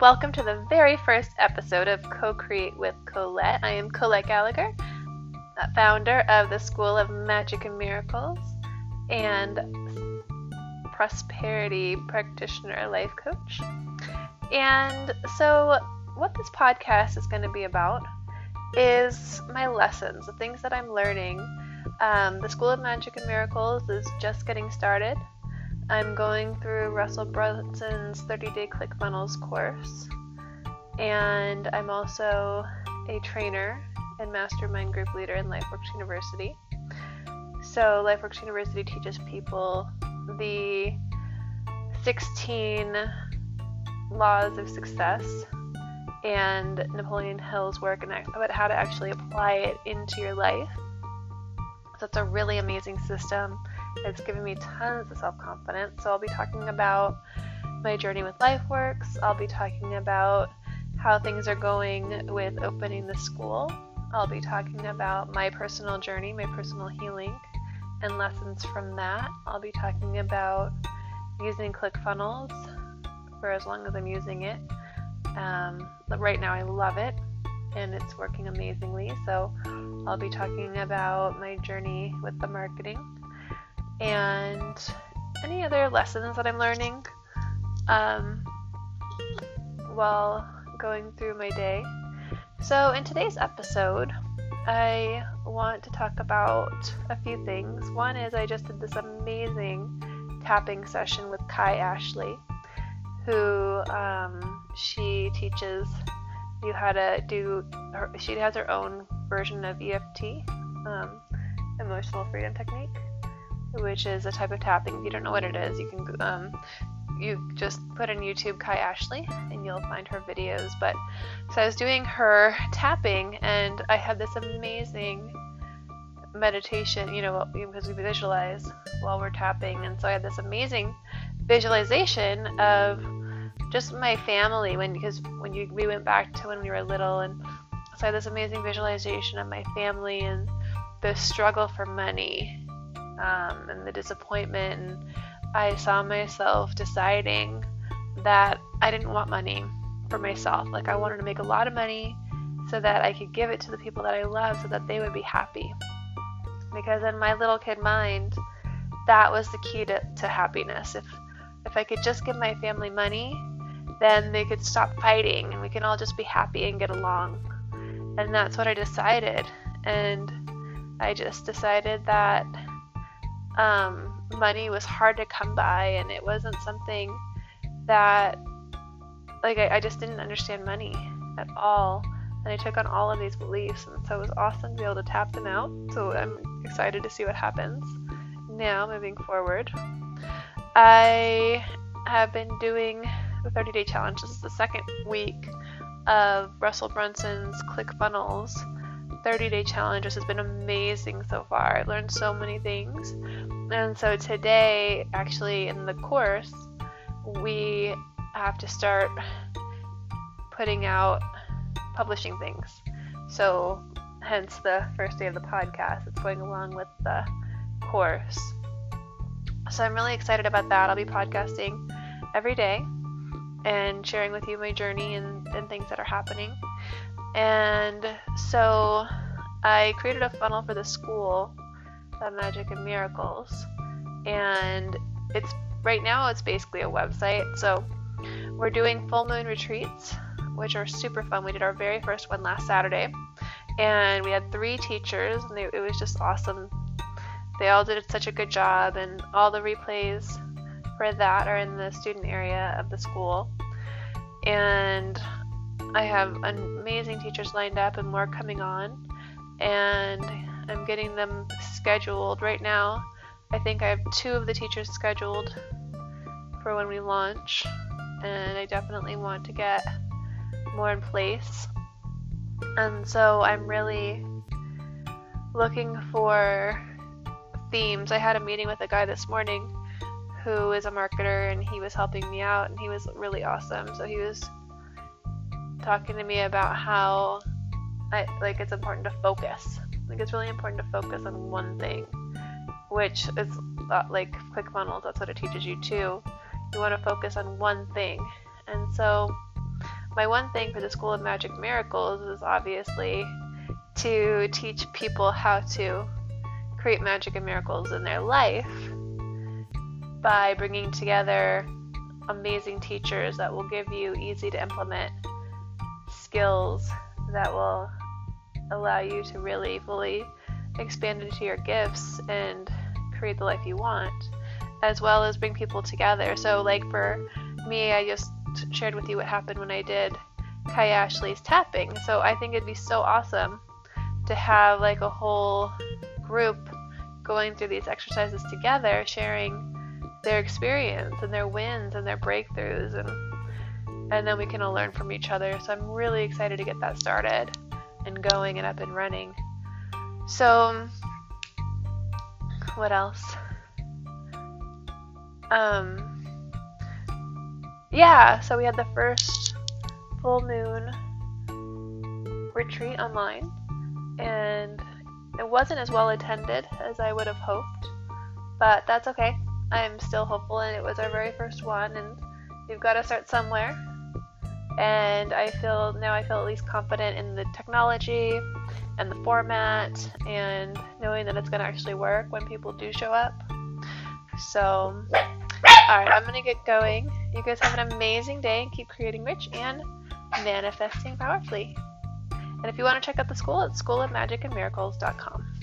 Welcome to the very first episode of Co Create with Colette. I am Colette Gallagher, founder of the School of Magic and Miracles and prosperity practitioner life coach. And so, what this podcast is going to be about is my lessons, the things that I'm learning. Um, the School of Magic and Miracles is just getting started. I'm going through Russell Brunson's 30 Day ClickFunnels course, and I'm also a trainer and mastermind group leader in LifeWorks University. So, LifeWorks University teaches people the 16 laws of success and Napoleon Hill's work about how to actually apply it into your life. So, it's a really amazing system it's given me tons of self confidence. So I'll be talking about my journey with LifeWorks. I'll be talking about how things are going with opening the school. I'll be talking about my personal journey, my personal healing, and lessons from that. I'll be talking about using ClickFunnels for as long as I'm using it. Um, right now, I love it and it's working amazingly. So, I'll be talking about my journey with the marketing and any other lessons that I'm learning um, while going through my day. So, in today's episode, I want to talk about a few things. One is I just did this amazing tapping session with Kai Ashley, who um, she teaches you how to do. Her, she has her own version of EFT, um, emotional freedom technique which is a type of tapping. If you don't know what it is, you can um, you just put in YouTube Kai Ashley and you'll find her videos. But so I was doing her tapping and I had this amazing meditation, you know, because we visualize while we're tapping. And so I had this amazing visualization of just my family when because when you we went back to when we were little and so I had this amazing visualization of my family and the struggle for money um, and the disappointment. And I saw myself deciding that I didn't want money for myself. Like, I wanted to make a lot of money so that I could give it to the people that I love so that they would be happy. Because in my little kid mind, that was the key to, to happiness. If if I could just give my family money, then they could stop fighting and we can all just be happy and get along. And that's what I decided. And I just decided that um, money was hard to come by and it wasn't something that like I, I, just didn't understand money at all. And i took on all of these beliefs and so it was awesome to be able to tap them out. So i'm excited to see what happens now moving forward. I have been doing the 30 day challenge. This is the second week of russell brunson's clickfunnels 30 day challenge. Has been amazing so far. I've learned so many things. And so today, actually, in the course, we have to start putting out publishing things. So, hence the first day of the podcast. It's going along with the course. So, I'm really excited about that. I'll be podcasting every day and sharing with you my journey and, and things that are happening. And so I created a funnel for the school of magic and miracles. And it's right now it's basically a website. So we're doing full moon retreats, which are super fun. We did our very first one last Saturday. And we had three teachers, and they, it was just awesome. They all did such a good job, and all the replays for that are in the student area of the school. And I have amazing teachers lined up and more coming on, and I'm getting them scheduled right now. I think I have two of the teachers scheduled for when we launch, and I definitely want to get more in place. And so I'm really looking for themes. I had a meeting with a guy this morning who is a marketer and he was helping me out and he was really awesome. So he was talking to me about how I like it's important to focus. Like it's really important to focus on one thing, which is uh, like ClickFunnels. That's what it teaches you too. You want to focus on one thing, and so my one thing for the School of Magic Miracles is obviously to teach people how to create magic and miracles in their life by bringing together amazing teachers that will give you easy to implement skills that will allow you to really fully expand into your gifts and create the life you want, as well as bring people together. So, like for me, I just shared with you what happened when I did Kai Ashley's tapping. So, I think it'd be so awesome to have like a whole group going through these exercises together, sharing their experience and their wins and their breakthroughs and and then we can all learn from each other. So I'm really excited to get that started and going and up and running. So what else? Um yeah, so we had the first full moon retreat online and it wasn't as well attended as I would have hoped, but that's okay. I'm still hopeful, and it was our very first one, and you've got to start somewhere. And I feel now I feel at least confident in the technology and the format, and knowing that it's going to actually work when people do show up. So, all right, I'm going to get going. You guys have an amazing day and keep creating rich and manifesting powerfully. And if you want to check out the school, it's schoolofmagicandmiracles.com.